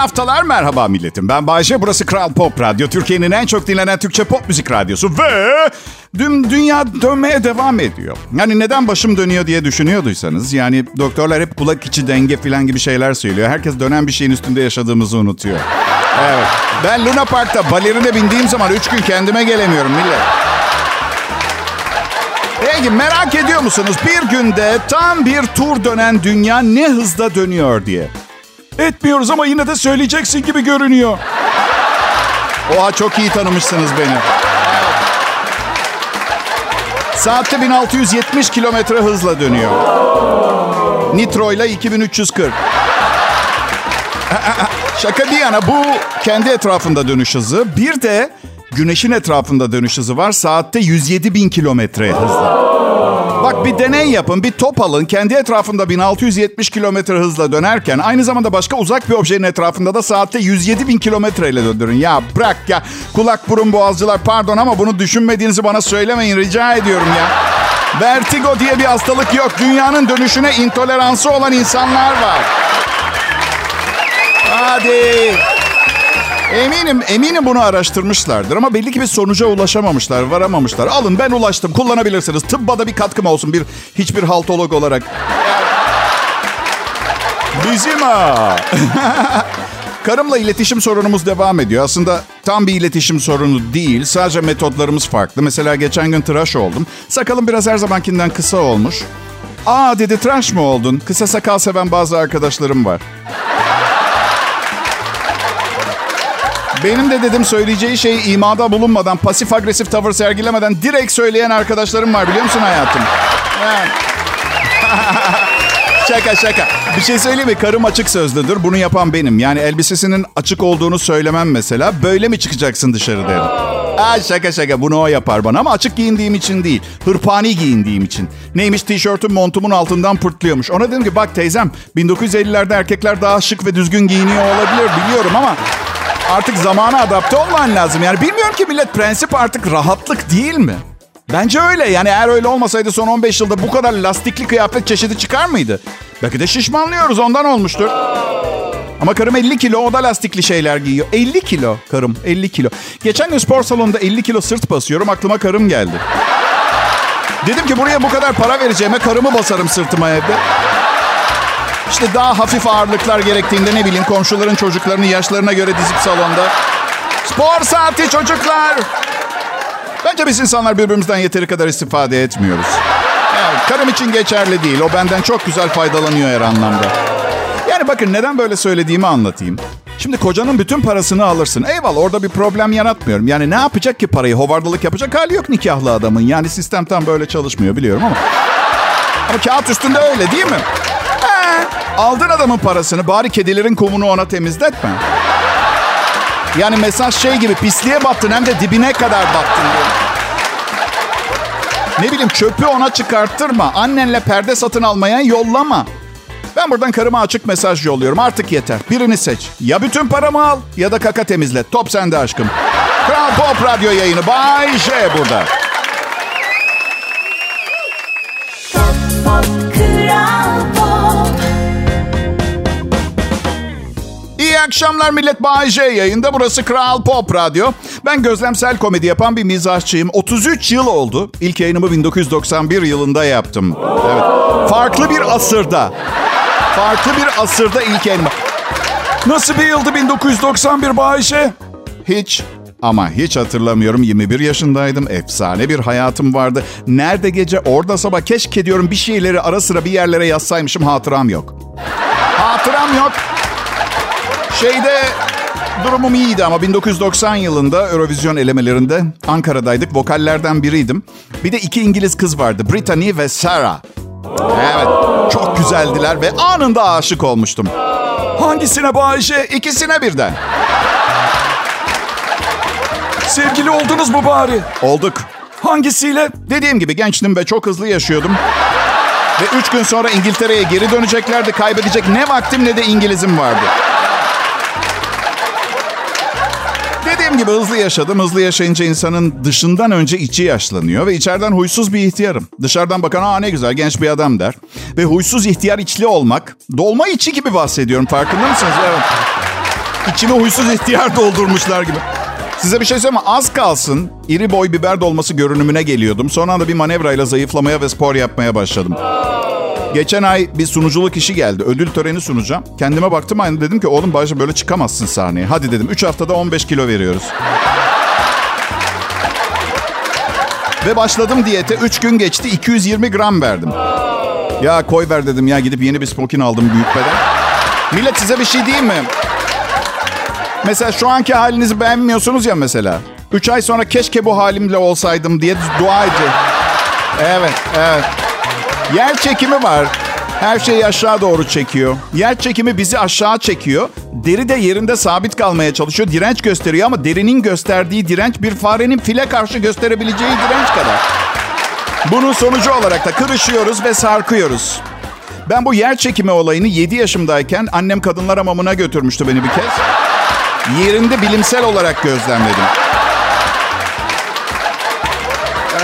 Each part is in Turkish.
haftalar merhaba milletim. Ben Bayşe, burası Kral Pop Radyo. Türkiye'nin en çok dinlenen Türkçe pop müzik radyosu. Ve dün dünya dönmeye devam ediyor. Yani neden başım dönüyor diye düşünüyorduysanız. Yani doktorlar hep kulak içi denge falan gibi şeyler söylüyor. Herkes dönen bir şeyin üstünde yaşadığımızı unutuyor. Evet. Ben Luna Park'ta balerine bindiğim zaman üç gün kendime gelemiyorum millet. Peki merak ediyor musunuz? Bir günde tam bir tur dönen dünya ne hızda dönüyor diye. Etmiyoruz ama yine de söyleyeceksin gibi görünüyor. Oha çok iyi tanımışsınız beni. Saatte 1670 kilometre hızla dönüyor. Nitro ile 2340. Şaka bir yana bu kendi etrafında dönüş hızı. Bir de güneşin etrafında dönüş hızı var. Saatte 107 bin kilometre hızla. Bak bir deney yapın, bir top alın. Kendi etrafında 1670 kilometre hızla dönerken aynı zamanda başka uzak bir objenin etrafında da saatte 107 bin kilometre ile döndürün. Ya bırak ya. Kulak burun boğazcılar pardon ama bunu düşünmediğinizi bana söylemeyin rica ediyorum ya. Vertigo diye bir hastalık yok. Dünyanın dönüşüne intoleransı olan insanlar var. Hadi. Eminim, eminim bunu araştırmışlardır ama belli ki bir sonuca ulaşamamışlar, varamamışlar. Alın ben ulaştım, kullanabilirsiniz. Tıbba da bir katkım olsun bir hiçbir haltolog olarak. Bizim ha. Karımla iletişim sorunumuz devam ediyor. Aslında tam bir iletişim sorunu değil. Sadece metotlarımız farklı. Mesela geçen gün tıraş oldum. Sakalım biraz her zamankinden kısa olmuş. Aa dedi tıraş mı oldun? Kısa sakal seven bazı arkadaşlarım var. Benim de dedim söyleyeceği şey imada bulunmadan, pasif agresif tavır sergilemeden direkt söyleyen arkadaşlarım var biliyor musun hayatım? şaka şaka. Bir şey söyleyeyim mi? Karım açık sözlüdür. Bunu yapan benim. Yani elbisesinin açık olduğunu söylemem mesela. Böyle mi çıkacaksın dışarı derim. Aa, şaka şaka bunu o yapar bana ama açık giyindiğim için değil. Hırpani giyindiğim için. Neymiş tişörtüm montumun altından pırtlıyormuş. Ona dedim ki bak teyzem 1950'lerde erkekler daha şık ve düzgün giyiniyor olabilir biliyorum ama artık zamana adapte olman lazım. Yani bilmiyorum ki millet prensip artık rahatlık değil mi? Bence öyle. Yani eğer öyle olmasaydı son 15 yılda bu kadar lastikli kıyafet çeşidi çıkar mıydı? Belki de şişmanlıyoruz ondan olmuştur. Ama karım 50 kilo o da lastikli şeyler giyiyor. 50 kilo karım 50 kilo. Geçen gün spor salonunda 50 kilo sırt basıyorum aklıma karım geldi. Dedim ki buraya bu kadar para vereceğime karımı basarım sırtıma evde. İşte daha hafif ağırlıklar gerektiğinde ne bileyim komşuların çocuklarını yaşlarına göre dizip salonda. Spor saati çocuklar. Bence biz insanlar birbirimizden yeteri kadar istifade etmiyoruz. Evet, karım için geçerli değil. O benden çok güzel faydalanıyor her anlamda. Yani bakın neden böyle söylediğimi anlatayım. Şimdi kocanın bütün parasını alırsın. Eyvallah orada bir problem yaratmıyorum. Yani ne yapacak ki parayı? Hovardalık yapacak hali yok nikahlı adamın. Yani sistem tam böyle çalışmıyor biliyorum ama. Ama kağıt üstünde öyle değil mi? Aldın adamın parasını bari kedilerin kumunu ona temizletme. Yani mesaj şey gibi pisliğe battın hem de dibine kadar battın. Diyor. Ne bileyim çöpü ona çıkarttırma. Annenle perde satın almaya yollama. Ben buradan karıma açık mesaj yolluyorum. Artık yeter. Birini seç. Ya bütün paramı al ya da kaka temizle. Top sende aşkım. Kral Pop Radyo yayını. Bay J burada. Pop, pop, Kral Pop. Akşamlar millet. Bay yayında. Burası Kral Pop Radyo. Ben gözlemsel komedi yapan bir mizahçıyım. 33 yıl oldu. İlk yayınımı 1991 yılında yaptım. Evet. Farklı bir asırda. Farklı bir asırda ilk yayınım. Nasıl bir yıldı 1991 Bayşe? Hiç ama hiç hatırlamıyorum. 21 yaşındaydım. Efsane bir hayatım vardı. Nerede gece orada sabah keşke diyorum bir şeyleri ara sıra bir yerlere yazsaymışım hatıram yok. Hatıram yok. Şeyde durumum iyiydi ama 1990 yılında Eurovision elemelerinde Ankara'daydık. Vokallerden biriydim. Bir de iki İngiliz kız vardı. Brittany ve Sarah. Evet. Çok güzeldiler ve anında aşık olmuştum. Hangisine Bayşe? İkisine birden. Sevgili oldunuz mu bari? Olduk. Hangisiyle? Dediğim gibi gençtim ve çok hızlı yaşıyordum. Ve üç gün sonra İngiltere'ye geri döneceklerdi. Kaybedecek ne vaktim ne de İngilizim vardı. Dediğim gibi hızlı yaşadım. Hızlı yaşayınca insanın dışından önce içi yaşlanıyor ve içeriden huysuz bir ihtiyarım. Dışarıdan bakan aa ne güzel genç bir adam der. Ve huysuz ihtiyar içli olmak dolma içi gibi bahsediyorum farkında mısınız? Evet. İçime huysuz ihtiyar doldurmuşlar gibi. Size bir şey söyleyeyim mi? Az kalsın iri boy biber dolması görünümüne geliyordum. Sonra da bir manevrayla zayıflamaya ve spor yapmaya başladım. Geçen ay bir sunuculuk işi geldi. Ödül töreni sunacağım. Kendime baktım aynı dedim ki oğlum Bayşe böyle çıkamazsın sahneye. Hadi dedim 3 haftada 15 kilo veriyoruz. Ve başladım diyete. 3 gün geçti 220 gram verdim. Ya koy ver dedim ya gidip yeni bir smokin aldım büyük beden. Millet size bir şey diyeyim mi? Mesela şu anki halinizi beğenmiyorsunuz ya mesela. 3 ay sonra keşke bu halimle olsaydım diye dua edeceğim. Evet, evet. Yer çekimi var. Her şeyi aşağı doğru çekiyor. Yer çekimi bizi aşağı çekiyor. Deri de yerinde sabit kalmaya çalışıyor. Direnç gösteriyor ama derinin gösterdiği direnç bir farenin file karşı gösterebileceği direnç kadar. Bunun sonucu olarak da kırışıyoruz ve sarkıyoruz. Ben bu yer çekimi olayını 7 yaşımdayken annem kadınlar hamamına götürmüştü beni bir kez. Yerinde bilimsel olarak gözlemledim.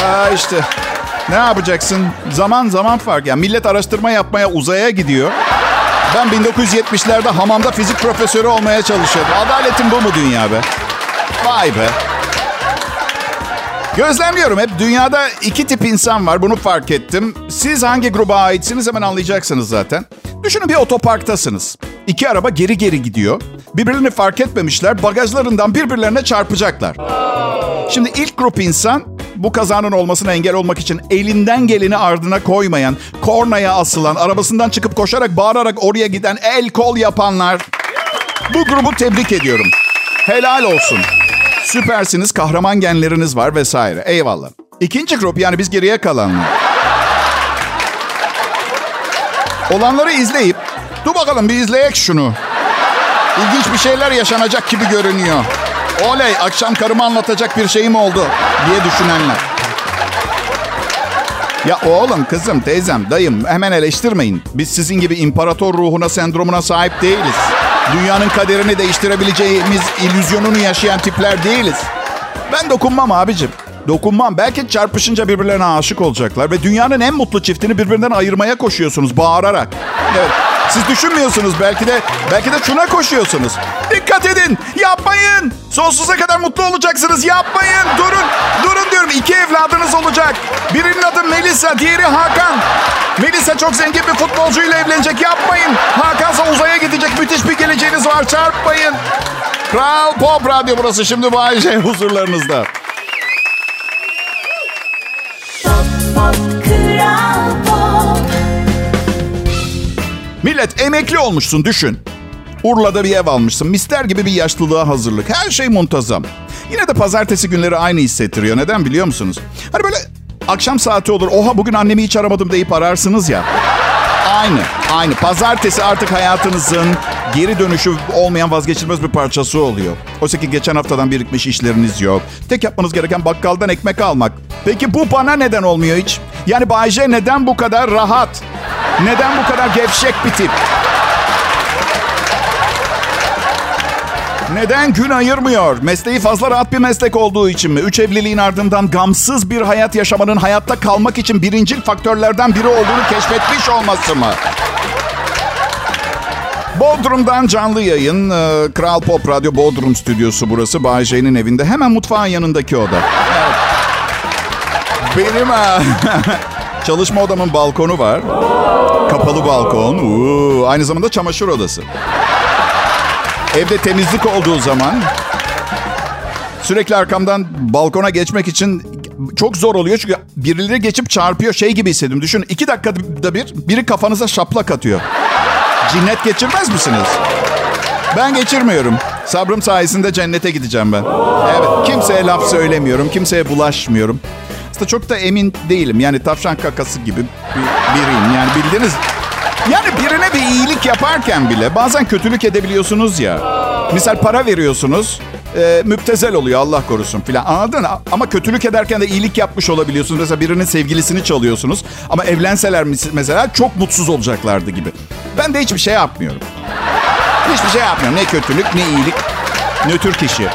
Aa işte ne yapacaksın? Zaman zaman fark. Yani millet araştırma yapmaya uzaya gidiyor. Ben 1970'lerde hamamda fizik profesörü olmaya çalışıyordum. Adaletin bu mu dünya be? Vay be. Gözlemliyorum hep dünyada iki tip insan var bunu fark ettim. Siz hangi gruba aitsiniz hemen anlayacaksınız zaten. Düşünün bir otoparktasınız. İki araba geri geri gidiyor. Birbirini fark etmemişler. Bagajlarından birbirlerine çarpacaklar. Şimdi ilk grup insan bu kazanın olmasına engel olmak için elinden geleni ardına koymayan, kornaya asılan, arabasından çıkıp koşarak bağırarak oraya giden el kol yapanlar. Bu grubu tebrik ediyorum. Helal olsun. Süpersiniz, kahraman genleriniz var vesaire. Eyvallah. İkinci grup yani biz geriye kalanlar. Olanları izleyip, dur bakalım bir izleyek şunu. İlginç bir şeyler yaşanacak gibi görünüyor. Oley akşam karıma anlatacak bir şeyim oldu diye düşünenler. Ya oğlum, kızım, teyzem, dayım hemen eleştirmeyin. Biz sizin gibi imparator ruhuna, sendromuna sahip değiliz. Dünyanın kaderini değiştirebileceğimiz illüzyonunu yaşayan tipler değiliz. Ben dokunmam abicim. Dokunmam. Belki çarpışınca birbirlerine aşık olacaklar ve dünyanın en mutlu çiftini birbirinden ayırmaya koşuyorsunuz bağırarak. Evet. Siz düşünmüyorsunuz belki de belki de şuna koşuyorsunuz. Dikkat edin. Yapmayın. Sonsuza kadar mutlu olacaksınız. Yapmayın. Durun. Durun diyorum. İki evladınız olacak. Birinin adı Melisa, diğeri Hakan. Melisa çok zengin bir futbolcuyla evlenecek. Yapmayın. Hakansa uzaya gidecek. Müthiş bir geleceğiniz var. Çarpmayın. Kral Pop Radyo burası. Şimdi bu Ayşe huzurlarınızda. Millet emekli olmuşsun düşün. Urla'da bir ev almışsın. Mister gibi bir yaşlılığa hazırlık. Her şey muntazam. Yine de pazartesi günleri aynı hissettiriyor. Neden biliyor musunuz? Hani böyle akşam saati olur. Oha bugün annemi hiç aramadım deyip ararsınız ya. Aynı, aynı. Pazartesi artık hayatınızın geri dönüşü olmayan vazgeçilmez bir parçası oluyor. Oysa ki geçen haftadan birikmiş işleriniz yok. Tek yapmanız gereken bakkaldan ekmek almak. Peki bu bana neden olmuyor hiç? Yani Bayce neden bu kadar rahat? Neden bu kadar gevşek bir tip? Neden gün ayırmıyor? Mesleği fazla rahat bir meslek olduğu için mi? Üç evliliğin ardından gamsız bir hayat yaşamanın hayatta kalmak için birincil faktörlerden biri olduğunu keşfetmiş olması mı? Bodrum'dan canlı yayın. Ee, Kral Pop Radyo Bodrum stüdyosu burası. Bayece'nin evinde. Hemen mutfağın yanındaki oda. Evet. Benim ha, çalışma odamın balkonu var. Kapalı balkon. Uuu, aynı zamanda çamaşır odası. Evde temizlik olduğu zaman sürekli arkamdan balkona geçmek için çok zor oluyor. Çünkü birileri geçip çarpıyor şey gibi hissediyorum. Düşün iki dakikada bir biri kafanıza şaplak atıyor. Cinnet geçirmez misiniz? Ben geçirmiyorum. Sabrım sayesinde cennete gideceğim ben. Evet, kimseye laf söylemiyorum, kimseye bulaşmıyorum. Aslında çok da emin değilim. Yani tavşan kakası gibi bir, biriyim. Yani bildiğiniz... Yani birine bir iyilik yaparken bile bazen kötülük edebiliyorsunuz ya. Misal para veriyorsunuz, e, müptezel oluyor Allah korusun filan. Anladın mı? Ama kötülük ederken de iyilik yapmış olabiliyorsunuz. Mesela birinin sevgilisini çalıyorsunuz. Ama evlenseler mesela çok mutsuz olacaklardı gibi. Ben de hiçbir şey yapmıyorum. Hiçbir şey yapmıyorum. Ne kötülük ne iyilik. Nötr kişi.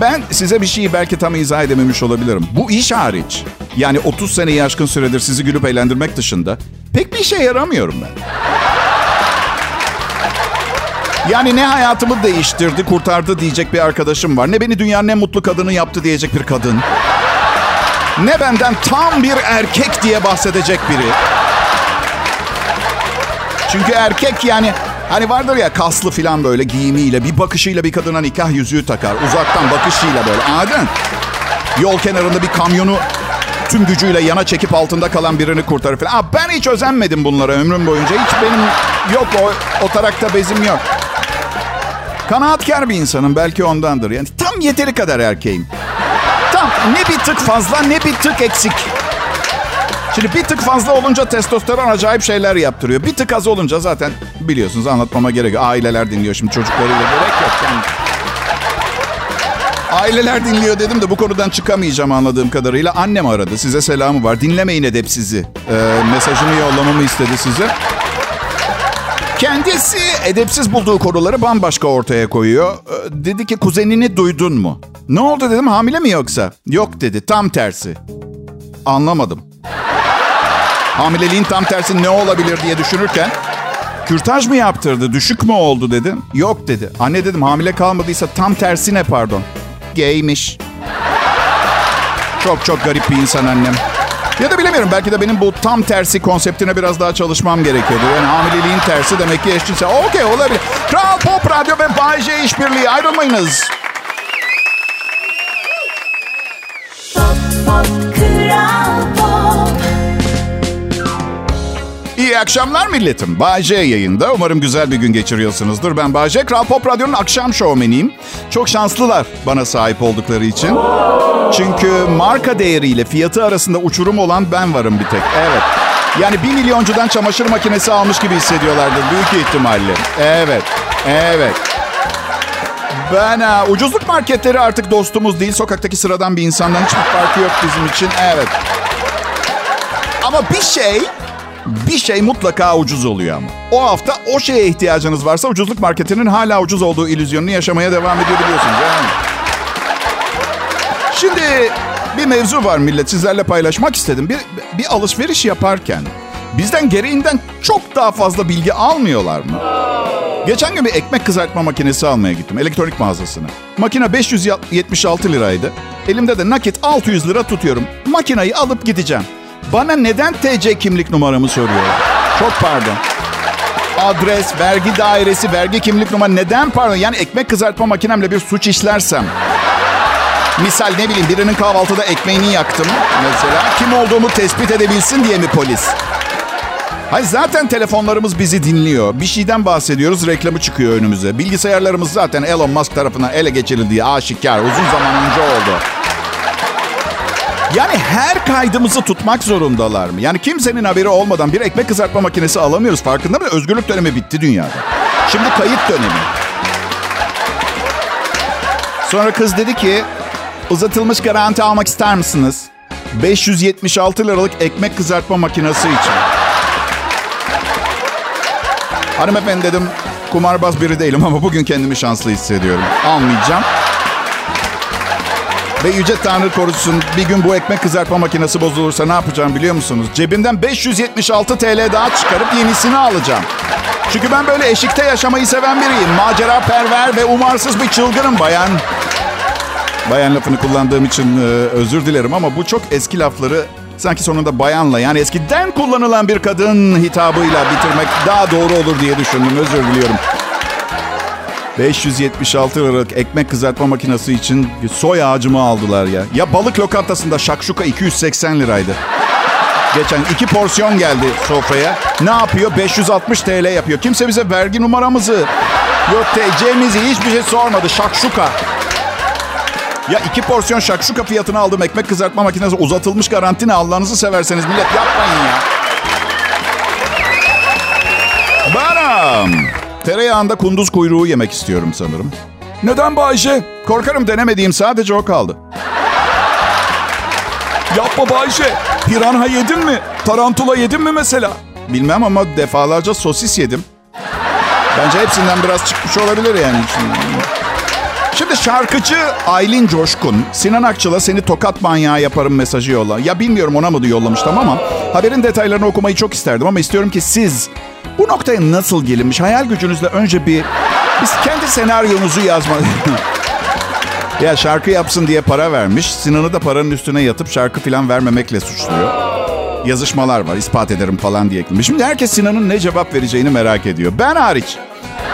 Ben size bir şeyi belki tam izah edememiş olabilirim. Bu iş hariç. Yani 30 seneyi aşkın süredir sizi gülüp eğlendirmek dışında pek bir işe yaramıyorum ben. Yani ne hayatımı değiştirdi, kurtardı diyecek bir arkadaşım var. Ne beni dünyanın en mutlu kadını yaptı diyecek bir kadın. Ne benden tam bir erkek diye bahsedecek biri. Çünkü erkek yani hani vardır ya kaslı falan böyle giyimiyle bir bakışıyla bir kadına nikah yüzüğü takar. Uzaktan bakışıyla böyle anladın? Yol kenarında bir kamyonu tüm gücüyle yana çekip altında kalan birini kurtarır falan. Aa, ben hiç özenmedim bunlara ömrüm boyunca. Hiç benim yok o, o tarakta bezim yok. Kanaatkar bir insanım belki ondandır. Yani tam yeteri kadar erkeğim. Tam ne bir tık fazla ne bir tık eksik. Şimdi bir tık fazla olunca testosteron acayip şeyler yaptırıyor. Bir tık az olunca zaten biliyorsunuz anlatmama gerek yok. Aileler dinliyor şimdi çocuklarıyla gerek yok. Yani. Aileler dinliyor dedim de bu konudan çıkamayacağım anladığım kadarıyla. Annem aradı. Size selamı var. Dinlemeyin edepsizi. Ee, mesajını yollamamı istedi size. Kendisi edepsiz bulduğu konuları bambaşka ortaya koyuyor. Ee, dedi ki kuzenini duydun mu? Ne oldu dedim hamile mi yoksa? Yok dedi tam tersi. Anlamadım. Hamileliğin tam tersi ne olabilir diye düşünürken kürtaj mı yaptırdı, düşük mü oldu dedim. Yok dedi. Anne dedim hamile kalmadıysa tam tersi ne pardon. Gaymiş. Çok çok garip bir insan annem. Ya da bilemiyorum belki de benim bu tam tersi konseptine biraz daha çalışmam gerekiyordu. Yani hamileliğin tersi demek ki eşcinsel. Okey olabilir. Kral Pop Radyo ve Bay J işbirliği ayrılmayınız. İyi akşamlar milletim. J yayında. Umarım güzel bir gün geçiriyorsunuzdur. Ben J. Kral Pop Radyo'nun akşam şovmeniyim. Çok şanslılar bana sahip oldukları için. Çünkü marka değeriyle fiyatı arasında uçurum olan ben varım bir tek. Evet. Yani bir milyoncudan çamaşır makinesi almış gibi hissediyorlardır büyük ihtimalle. Evet. Evet. Ben ha, ucuzluk marketleri artık dostumuz değil. Sokaktaki sıradan bir insandan hiçbir farkı yok bizim için. Evet. Ama bir şey bir şey mutlaka ucuz oluyor ama. O hafta o şeye ihtiyacınız varsa ucuzluk marketinin hala ucuz olduğu illüzyonunu yaşamaya devam edebiliyorsunuz. Yani. Şimdi bir mevzu var millet sizlerle paylaşmak istedim. Bir, bir alışveriş yaparken bizden gereğinden çok daha fazla bilgi almıyorlar mı? Geçen gün bir ekmek kızartma makinesi almaya gittim elektronik mağazasına. Makine 576 liraydı. Elimde de nakit 600 lira tutuyorum. Makinayı alıp gideceğim. Bana neden TC kimlik numaramı soruyor? Çok pardon. Adres, vergi dairesi, vergi kimlik numara neden pardon? Yani ekmek kızartma makinemle bir suç işlersem. Misal ne bileyim birinin kahvaltıda ekmeğini yaktım mesela. Kim olduğumu tespit edebilsin diye mi polis? Hayır zaten telefonlarımız bizi dinliyor. Bir şeyden bahsediyoruz reklamı çıkıyor önümüze. Bilgisayarlarımız zaten Elon Musk tarafından ele geçirildiği aşikar. Uzun zaman önce oldu. Yani her kaydımızı tutmak zorundalar mı? Yani kimsenin haberi olmadan bir ekmek kızartma makinesi alamıyoruz. Farkında mı? Özgürlük dönemi bitti dünyada. Şimdi kayıt dönemi. Sonra kız dedi ki uzatılmış garanti almak ister misiniz? 576 liralık ekmek kızartma makinesi için. Hanımefendi dedim kumarbaz biri değilim ama bugün kendimi şanslı hissediyorum. Almayacağım. Ve Yüce Tanrı korusun bir gün bu ekmek kızartma makinesi bozulursa ne yapacağım biliyor musunuz? Cebimden 576 TL daha çıkarıp yenisini alacağım. Çünkü ben böyle eşikte yaşamayı seven biriyim. Macera perver ve umarsız bir çılgınım bayan. Bayan lafını kullandığım için e, özür dilerim ama bu çok eski lafları sanki sonunda bayanla yani eskiden kullanılan bir kadın hitabıyla bitirmek daha doğru olur diye düşündüm. Özür diliyorum. 576 liralık ekmek kızartma makinesi için soy ağacımı aldılar ya. Ya balık lokantasında şakşuka 280 liraydı. Geçen iki porsiyon geldi sofraya. Ne yapıyor? 560 TL yapıyor. Kimse bize vergi numaramızı, yok TC'mizi hiçbir şey sormadı. Şakşuka. Ya iki porsiyon şakşuka fiyatına aldığım ekmek kızartma makinesi uzatılmış garanti ne Allah'ınızı severseniz millet yapmayın ya. Benim. Tereyağında kunduz kuyruğu yemek istiyorum sanırım. Neden Bayce? Korkarım denemediğim sadece o kaldı. Yapma Bayce. Piranha yedin mi? Tarantula yedin mi mesela? Bilmem ama defalarca sosis yedim. Bence hepsinden biraz çıkmış olabilir yani. Şimdi şarkıcı Aylin Coşkun, Sinan Akçıl'a seni tokat manyağı yaparım mesajı yolla. Ya bilmiyorum ona mı yollamıştım ama haberin detaylarını okumayı çok isterdim ama istiyorum ki siz bu noktaya nasıl gelinmiş hayal gücünüzle önce bir Biz kendi senaryonuzu yazma... ya şarkı yapsın diye para vermiş. Sinan'ı da paranın üstüne yatıp şarkı falan vermemekle suçluyor. Yazışmalar var ispat ederim falan diye eklemiş. Şimdi herkes Sinan'ın ne cevap vereceğini merak ediyor. Ben hariç.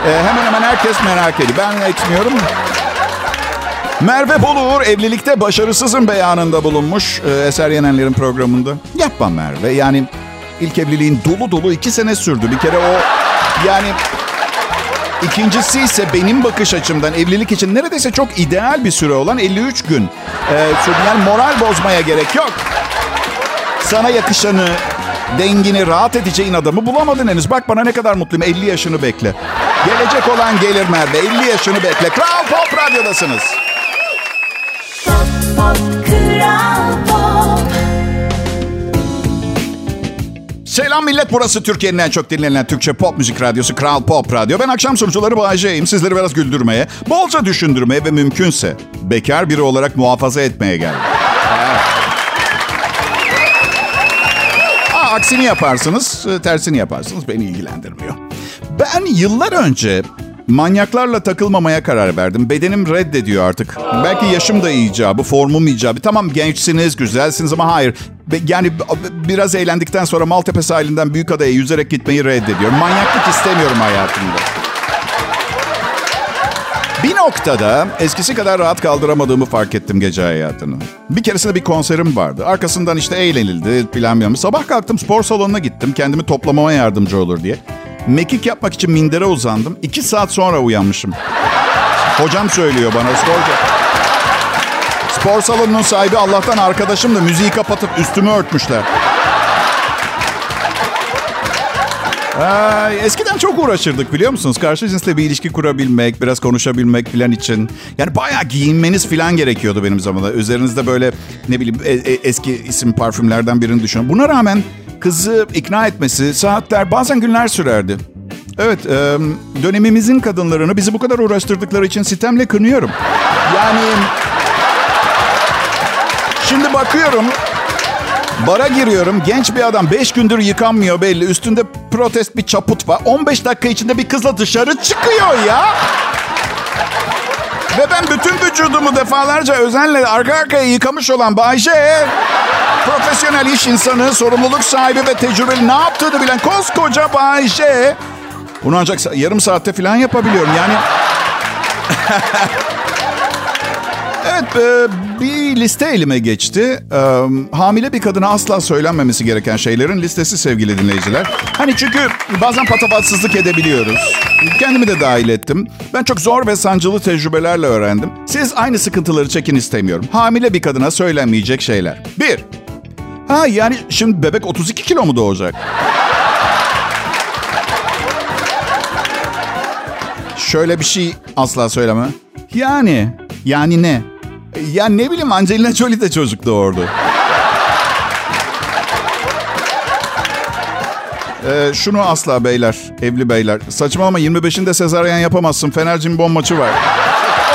Ee, hemen hemen herkes merak ediyor. Ben etmiyorum. Merve Boluğur evlilikte başarısızın beyanında bulunmuş e, Eser Yenenler'in programında. Yapma Merve. Yani ilk evliliğin dolu dolu iki sene sürdü. Bir kere o yani ikincisi ise benim bakış açımdan evlilik için neredeyse çok ideal bir süre olan 53 gün. E, sürdü. yani moral bozmaya gerek yok. Sana yakışanı, dengini, rahat edeceğin adamı bulamadın henüz. Bak bana ne kadar mutluyum. 50 yaşını bekle. Gelecek olan gelir Merve. 50 yaşını bekle. Kral Pop Radyo'dasınız. Pop Pop Kral Pop Selam millet. Burası Türkiye'nin en çok dinlenen Türkçe pop müzik radyosu Kral Pop Radyo. Ben akşam sunucuları Bayece'yim. Sizleri biraz güldürmeye, bolca düşündürmeye ve mümkünse bekar biri olarak muhafaza etmeye geldim. Aa, aksini yaparsınız, e, tersini yaparsınız. Beni ilgilendirmiyor. Ben yıllar önce manyaklarla takılmamaya karar verdim. Bedenim reddediyor artık. Belki yaşım da icabı, formum icabı. Tamam gençsiniz, güzelsiniz ama hayır. Yani biraz eğlendikten sonra Maltepe sahilinden Büyükada'ya yüzerek gitmeyi reddediyorum. Manyaklık istemiyorum hayatımda. Bir noktada eskisi kadar rahat kaldıramadığımı fark ettim gece hayatını. Bir keresinde bir konserim vardı. Arkasından işte eğlenildi plan bilmem. Sabah kalktım spor salonuna gittim. Kendimi toplamama yardımcı olur diye. Mekik yapmak için mindere uzandım. İki saat sonra uyanmışım. Hocam söylüyor bana hoca. Spor salonunun sahibi Allah'tan arkadaşım da müziği kapatıp üstümü örtmüşler. Ay, eskiden çok uğraşırdık biliyor musunuz? Karşı cinsle bir ilişki kurabilmek, biraz konuşabilmek falan için. Yani bayağı giyinmeniz falan gerekiyordu benim zamanımda. Üzerinizde böyle ne bileyim e- e- eski isim parfümlerden birini düşünün. Buna rağmen kızı ikna etmesi saatler bazen günler sürerdi. Evet, e, dönemimizin kadınlarını bizi bu kadar uğraştırdıkları için sitemle kınıyorum. Yani şimdi bakıyorum Bara giriyorum. Genç bir adam 5 gündür yıkanmıyor belli. Üstünde protest bir çaput var. 15 dakika içinde bir kızla dışarı çıkıyor ya. Ve ben bütün vücudumu defalarca özenle arka arkaya yıkamış olan Bayce... Profesyonel iş insanı, sorumluluk sahibi ve tecrübeli ne yaptığını bilen koskoca Bayce... Bunu ancak yarım saatte falan yapabiliyorum. Yani Evet, e, bir liste elime geçti. E, hamile bir kadına asla söylenmemesi gereken şeylerin listesi sevgili dinleyiciler. Hani çünkü bazen patavatsızlık edebiliyoruz. Kendimi de dahil ettim. Ben çok zor ve sancılı tecrübelerle öğrendim. Siz aynı sıkıntıları çekin istemiyorum. Hamile bir kadına söylenmeyecek şeyler. Bir, ha yani şimdi bebek 32 kilo mu doğacak? Şöyle bir şey asla söyleme. Yani, yani ne? Ya ne bileyim Angelina Jolie de çocuk doğurdu. Ee, şunu asla beyler, evli beyler. Saçmalama 25'inde sezaryen yapamazsın. Fener cimbom maçı var.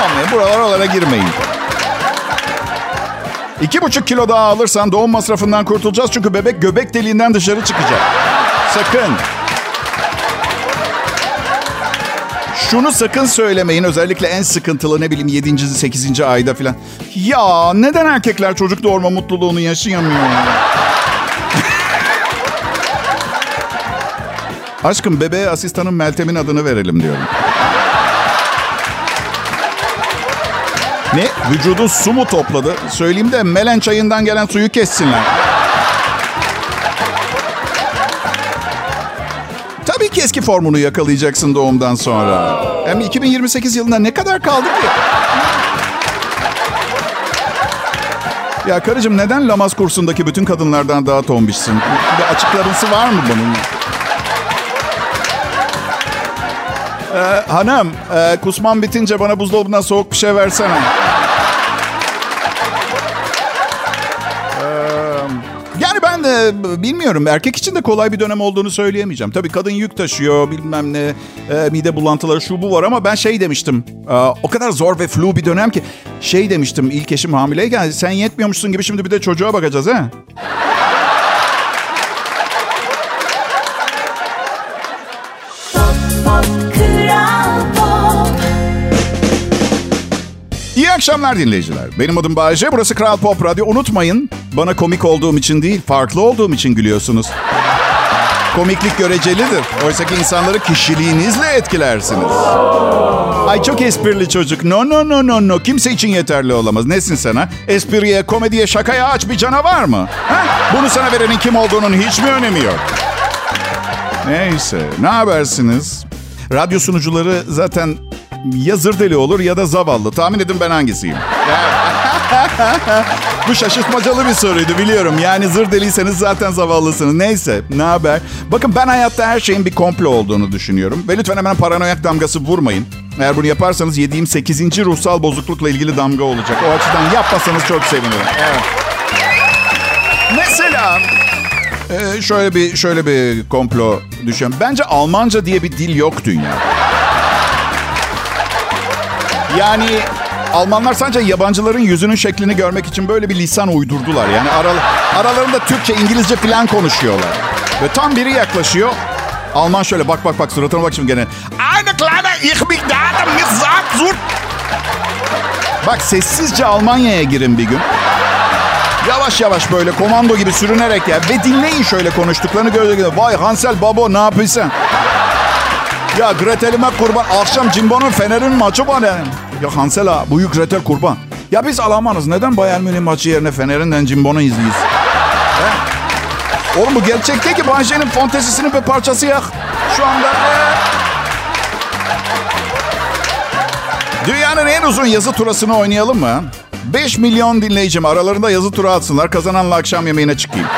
Olmayın buralar oralara girmeyin. İki buçuk kilo daha alırsan doğum masrafından kurtulacağız. Çünkü bebek göbek deliğinden dışarı çıkacak. Sakın. Şunu sakın söylemeyin. Özellikle en sıkıntılı ne bileyim 7. 8. ayda falan. Ya neden erkekler çocuk doğurma mutluluğunu yaşayamıyor? Aşkım bebeğe asistanın Meltem'in adını verelim diyorum. Ne? Vücudun su mu topladı? Söyleyeyim de melen çayından gelen suyu kessinler. Eski formunu yakalayacaksın doğumdan sonra. Hem 2028 yılında ne kadar kaldı ki? Ya karıcığım neden Lamaz kursundaki bütün kadınlardan daha tombişsin? Bir açıklaması var mı bunun? Ee, hanım, e, kusman bitince bana buzdolabından soğuk bir şey versene. De bilmiyorum. Erkek için de kolay bir dönem olduğunu söyleyemeyeceğim. Tabii kadın yük taşıyor, bilmem ne, e, mide bulantıları şu bu var ama ben şey demiştim. e, o kadar zor ve flu bir dönem ki şey demiştim ilk eşim hamileyken sen yetmiyormuşsun gibi şimdi bir de çocuğa bakacağız ha. Pop akşamlar dinleyiciler. Benim adım Bayece, burası Kral Pop Radyo. Unutmayın, bana komik olduğum için değil, farklı olduğum için gülüyorsunuz. Komiklik görecelidir. Oysa ki insanları kişiliğinizle etkilersiniz. Ay çok esprili çocuk. No no no no no. Kimse için yeterli olamaz. Nesin sana? Espriye, komediye, şakaya aç bir canavar mı? Ha? Bunu sana verenin kim olduğunun hiç mi önemi yok? Neyse. Ne habersiniz? Radyo sunucuları zaten ya zır deli olur ya da zavallı. Tahmin edin ben hangisiyim? Bu şaşırtmacalı bir soruydu biliyorum. Yani zır deliyseniz zaten zavallısınız. Neyse ne haber? Bakın ben hayatta her şeyin bir komplo olduğunu düşünüyorum. Ve lütfen hemen paranoyak damgası vurmayın. Eğer bunu yaparsanız yediğim 8. ruhsal bozuklukla ilgili damga olacak. O açıdan yapmasanız çok sevinirim. Evet. Mesela e, şöyle bir şöyle bir komplo düşün. Bence Almanca diye bir dil yok dünyada. Yani Almanlar sadece yabancıların yüzünün şeklini görmek için böyle bir lisan uydurdular. Yani aral aralarında Türkçe, İngilizce falan konuşuyorlar. Ve tam biri yaklaşıyor. Alman şöyle bak bak bak suratına bak şimdi gene. Eine kleine ich mich da Sackzut. Bak sessizce Almanya'ya girin bir gün. Yavaş yavaş böyle komando gibi sürünerek ya. Ve dinleyin şöyle konuştuklarını gördüğünüzde. Vay Hansel babo ne yapıyorsun? Ya Gretel'ime kurban. Akşam Cimbom'un Fener'in maçı var yani. Ya Hansel ha, büyük Gretel kurban. Ya biz Almanız. Neden Bayern Münih maçı yerine Fener'inden Cimbom'u izliyiz? Oğlum bu gerçek değil ki. Banje'nin fontesisinin bir parçası ya. Şu anda. Dünyanın en uzun yazı turasını oynayalım mı? 5 milyon dinleyicim aralarında yazı tura atsınlar. Kazananla akşam yemeğine çıkayım.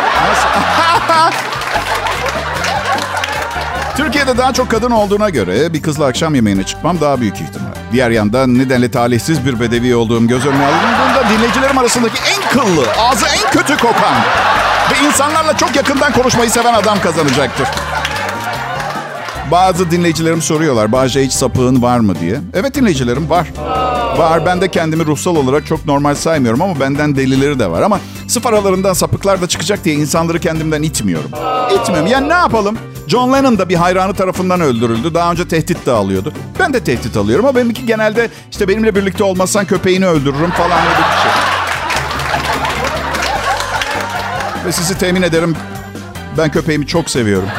Türkiye'de daha çok kadın olduğuna göre bir kızla akşam yemeğine çıkmam daha büyük ihtimal. Diğer yandan nedenle talihsiz bir bedevi olduğum göz önüne alındığında dinleyicilerim arasındaki en kıllı, ağzı en kötü kokan ve insanlarla çok yakından konuşmayı seven adam kazanacaktır. Bazı dinleyicilerim soruyorlar, Bahçe hiç sapığın var mı diye. Evet dinleyicilerim var. Var. Ben de kendimi ruhsal olarak çok normal saymıyorum ama benden delileri de var. Ama sıfır aralarından sapıklar da çıkacak diye insanları kendimden itmiyorum. İtmiyorum. Yani ne yapalım? John Lennon da bir hayranı tarafından öldürüldü. Daha önce tehdit de alıyordu. Ben de tehdit alıyorum ama benimki genelde işte benimle birlikte olmazsan köpeğini öldürürüm falan gibi bir şey. Ve sizi temin ederim ben köpeğimi çok seviyorum.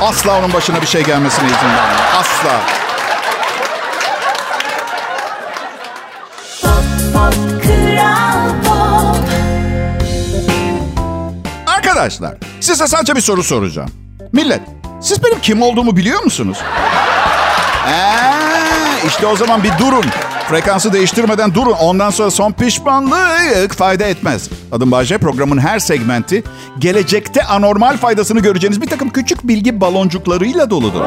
Asla onun başına bir şey gelmesine izin vermem. Asla. Arkadaşlar size sadece bir soru soracağım. Millet siz benim kim olduğumu biliyor musunuz? Ee, işte o zaman bir durun. Frekansı değiştirmeden durun. Ondan sonra son pişmanlık fayda etmez. Adım Bahçe. Programın her segmenti gelecekte anormal faydasını göreceğiniz bir takım küçük bilgi baloncuklarıyla doludur.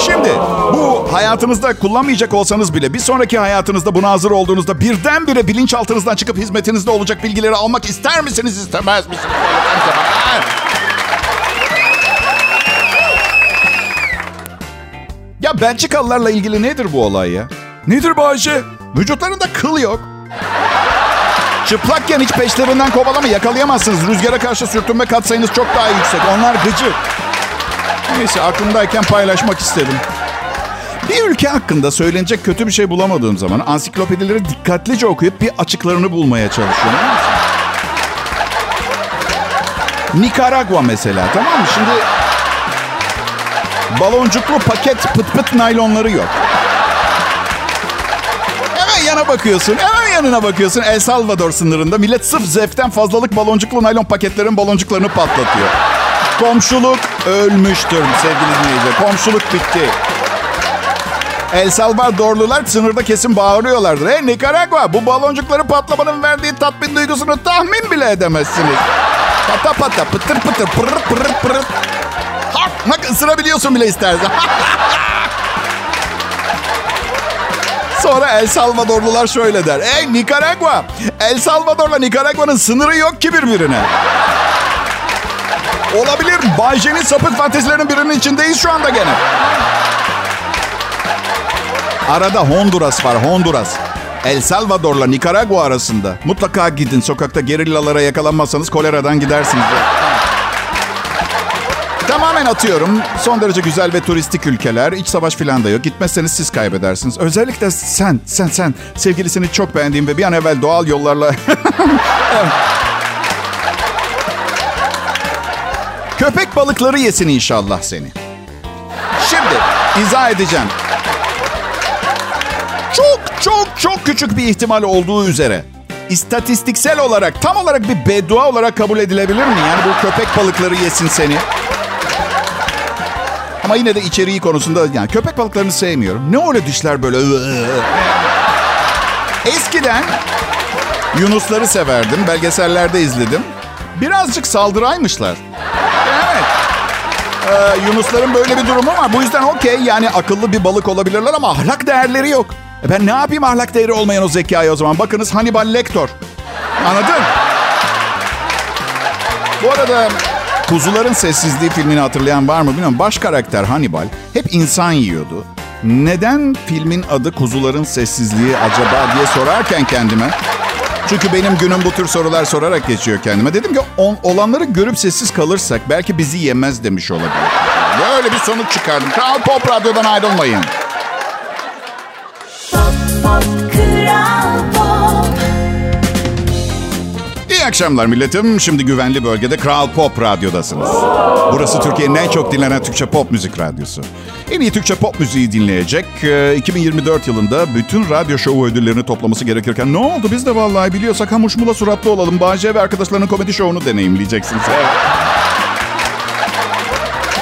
Şimdi bu hayatınızda kullanmayacak olsanız bile bir sonraki hayatınızda buna hazır olduğunuzda birdenbire bilinçaltınızdan çıkıp hizmetinizde olacak bilgileri almak ister misiniz istemez misiniz? Ya Belçikalılarla ilgili nedir bu olay ya? Nedir bu Ayşe? Vücutlarında kıl yok. Çıplakken hiç peşlerinden kovalama yakalayamazsınız. Rüzgara karşı sürtünme katsayınız çok daha yüksek. Onlar gıcı. Neyse aklımdayken paylaşmak istedim. Bir ülke hakkında söylenecek kötü bir şey bulamadığım zaman ansiklopedileri dikkatlice okuyup bir açıklarını bulmaya çalışıyorum. Nikaragua mesela tamam mı? Şimdi baloncuklu paket pıt pıt naylonları yok. Hemen yana bakıyorsun. Hemen yanına bakıyorsun. El Salvador sınırında millet sırf zevkten fazlalık baloncuklu naylon paketlerin baloncuklarını patlatıyor. Komşuluk ölmüştür sevgili dinleyiciler. Komşuluk bitti. El Salvadorlular sınırda kesin bağırıyorlardır. Hey Nikaragua bu baloncukları patlamanın verdiği tatmin duygusunu tahmin bile edemezsiniz. Pata pata pıtır pıtır pırır pırır pırır. Hak ısırabiliyorsun bile istersen. Sonra El Salvadorlular şöyle der. Ey Nikaragua! El Salvador'la Nikaragua'nın sınırı yok ki birbirine. Olabilir. Bayce'nin sapık fantezilerinin birinin içindeyiz şu anda gene. Arada Honduras var, Honduras. El Salvador'la Nikaragua arasında. Mutlaka gidin. Sokakta gerillalara yakalanmazsanız koleradan gidersiniz. Tamamen atıyorum. Son derece güzel ve turistik ülkeler. İç savaş falan da yok. Gitmezseniz siz kaybedersiniz. Özellikle sen, sen, sen. Sevgilisini çok beğendiğim ve bir an evvel doğal yollarla... Köpek balıkları yesin inşallah seni. Şimdi izah edeceğim. Çok çok çok küçük bir ihtimal olduğu üzere istatistiksel olarak tam olarak bir beddua olarak kabul edilebilir mi? Yani bu köpek balıkları yesin seni. Ama yine de içeriği konusunda yani köpek balıklarını sevmiyorum. Ne öyle dişler böyle? Eskiden Yunusları severdim. Belgesellerde izledim. Birazcık saldıraymışlar. Evet. Ee, Yunusların böyle bir durumu var. Bu yüzden okey yani akıllı bir balık olabilirler ama ahlak değerleri yok. E ben ne yapayım ahlak değeri olmayan o zekayı o zaman? Bakınız Hannibal Lecter. Anladın? Bu arada Kuzuların Sessizliği filmini hatırlayan var mı bilmiyorum. Baş karakter Hannibal hep insan yiyordu. Neden filmin adı Kuzuların Sessizliği acaba diye sorarken kendime çünkü benim günüm bu tür sorular sorarak geçiyor kendime. Dedim ki on, olanları görüp sessiz kalırsak belki bizi yemez demiş olabilir. Böyle bir sonuç çıkardım. Kral Pop Radyo'dan ayrılmayın. Pop, pop, Kral İyi akşamlar milletim. Şimdi güvenli bölgede Kral Pop Radyo'dasınız. Burası Türkiye'nin en çok dinlenen Türkçe pop müzik radyosu. En iyi Türkçe pop müziği dinleyecek. e, 2024 yılında bütün radyo şovu ödüllerini toplaması gerekirken ne oldu biz de vallahi biliyorsak hamuş mula suratlı olalım. Bahçe ve arkadaşlarının komedi şovunu deneyimleyeceksiniz. Evet.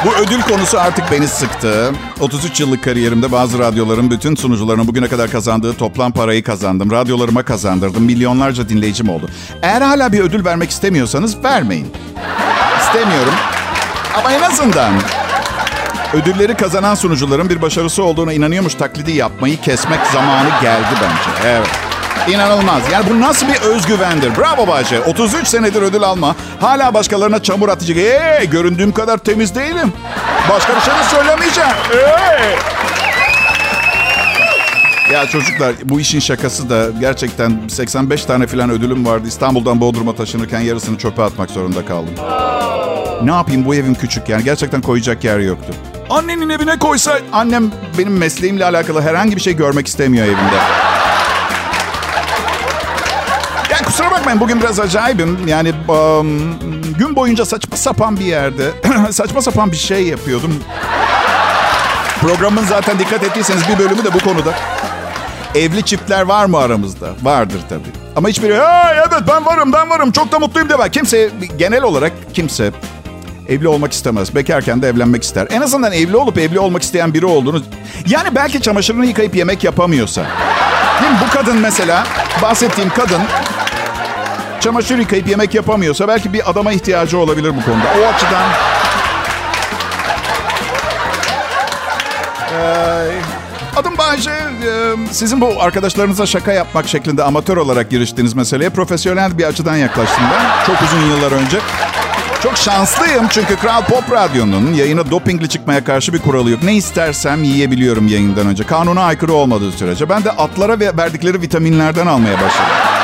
Bu ödül konusu artık beni sıktı. 33 yıllık kariyerimde bazı radyoların bütün sunucularının bugüne kadar kazandığı toplam parayı kazandım. Radyolarıma kazandırdım. Milyonlarca dinleyicim oldu. Eğer hala bir ödül vermek istemiyorsanız vermeyin. İstemiyorum. Ama en azından ödülleri kazanan sunucuların bir başarısı olduğuna inanıyormuş taklidi yapmayı kesmek zamanı geldi bence. Evet. İnanılmaz. Yani bu nasıl bir özgüvendir? Bravo Bahçe. 33 senedir ödül alma. Hala başkalarına çamur atacak. Eee göründüğüm kadar temiz değilim. Başka bir şey de söylemeyeceğim. Eee. Ya çocuklar bu işin şakası da gerçekten 85 tane falan ödülüm vardı. İstanbul'dan Bodrum'a taşınırken yarısını çöpe atmak zorunda kaldım. Ne yapayım bu evim küçük yani gerçekten koyacak yer yoktu. Annenin evine koysa annem benim mesleğimle alakalı herhangi bir şey görmek istemiyor evinde. Bakmayın bugün biraz acayibim. Yani um, gün boyunca saçma sapan bir yerde saçma sapan bir şey yapıyordum. Programın zaten dikkat ettiyseniz bir bölümü de bu konuda. Evli çiftler var mı aramızda? Vardır tabii. Ama hiçbiri "Hey, evet ben varım ben varım çok da mutluyum deme. Kimse genel olarak kimse evli olmak istemez. Bekarken de evlenmek ister. En azından evli olup evli olmak isteyen biri olduğunu... Yani belki çamaşırını yıkayıp yemek yapamıyorsa. Değil mi? Bu kadın mesela bahsettiğim kadın çamaşır yıkayıp yemek yapamıyorsa belki bir adama ihtiyacı olabilir bu konuda. O açıdan Ee, Adım Bayce. Ee, Sizin bu arkadaşlarınıza şaka yapmak şeklinde amatör olarak giriştiğiniz meseleye profesyonel bir açıdan yaklaştım ben. Çok uzun yıllar önce. Çok şanslıyım çünkü Kral Pop Radyo'nun yayına dopingli çıkmaya karşı bir kuralı yok. Ne istersem yiyebiliyorum yayından önce. Kanuna aykırı olmadığı sürece. Ben de atlara ve verdikleri vitaminlerden almaya başladım.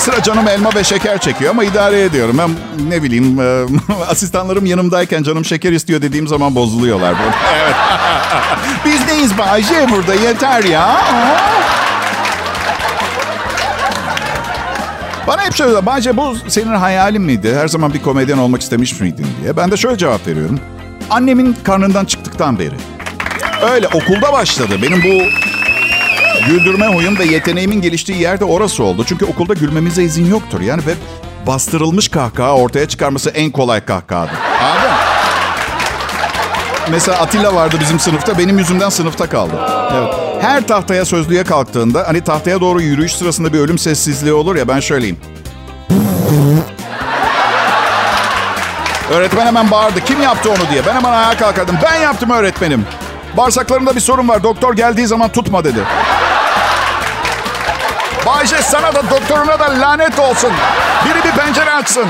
Sıra canım elma ve şeker çekiyor ama idare ediyorum. Ben ne bileyim e, asistanlarım yanımdayken canım şeker istiyor dediğim zaman bozuluyorlar. evet. Biz neyiz Bayce burada yeter ya. Bana hep şöyle Bayce bu senin hayalin miydi? Her zaman bir komedyen olmak istemiş miydin diye. Ben de şöyle cevap veriyorum. Annemin karnından çıktıktan beri. Öyle okulda başladı. Benim bu güldürme huyum ve yeteneğimin geliştiği yerde orası oldu. Çünkü okulda gülmemize izin yoktur. Yani ve bastırılmış kahkaha ortaya çıkarması en kolay kahkahadır. Anladın? Mesela Atilla vardı bizim sınıfta. Benim yüzümden sınıfta kaldı. Evet. Her tahtaya sözlüğe kalktığında hani tahtaya doğru yürüyüş sırasında bir ölüm sessizliği olur ya ben şöyleyim. Öğretmen hemen bağırdı. Kim yaptı onu diye. Ben hemen ayağa kalkardım. Ben yaptım öğretmenim. Bağırsaklarımda bir sorun var. Doktor geldiği zaman tutma dedi. Bayce sana da doktoruna da lanet olsun. Biri bir pencere açsın.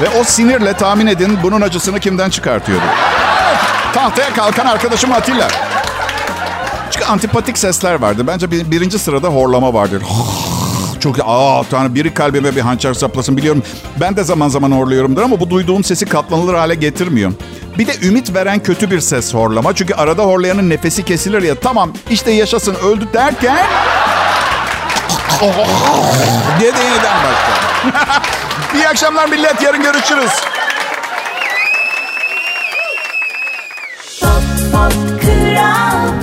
Ve o sinirle tahmin edin bunun acısını kimden çıkartıyordu. Tahtaya kalkan arkadaşım Atilla. Çünkü antipatik sesler vardı. Bence bir, birinci sırada horlama vardır. çok aa tanrı biri kalbime bir hançer saplasın biliyorum. Ben de zaman zaman horluyorumdur ama bu duyduğum sesi katlanılır hale getirmiyor. Bir de ümit veren kötü bir ses horlama. Çünkü arada horlayanın nefesi kesilir ya tamam işte yaşasın öldü derken diye de yeniden başlar. İyi akşamlar millet yarın görüşürüz. Pop, pop, kral.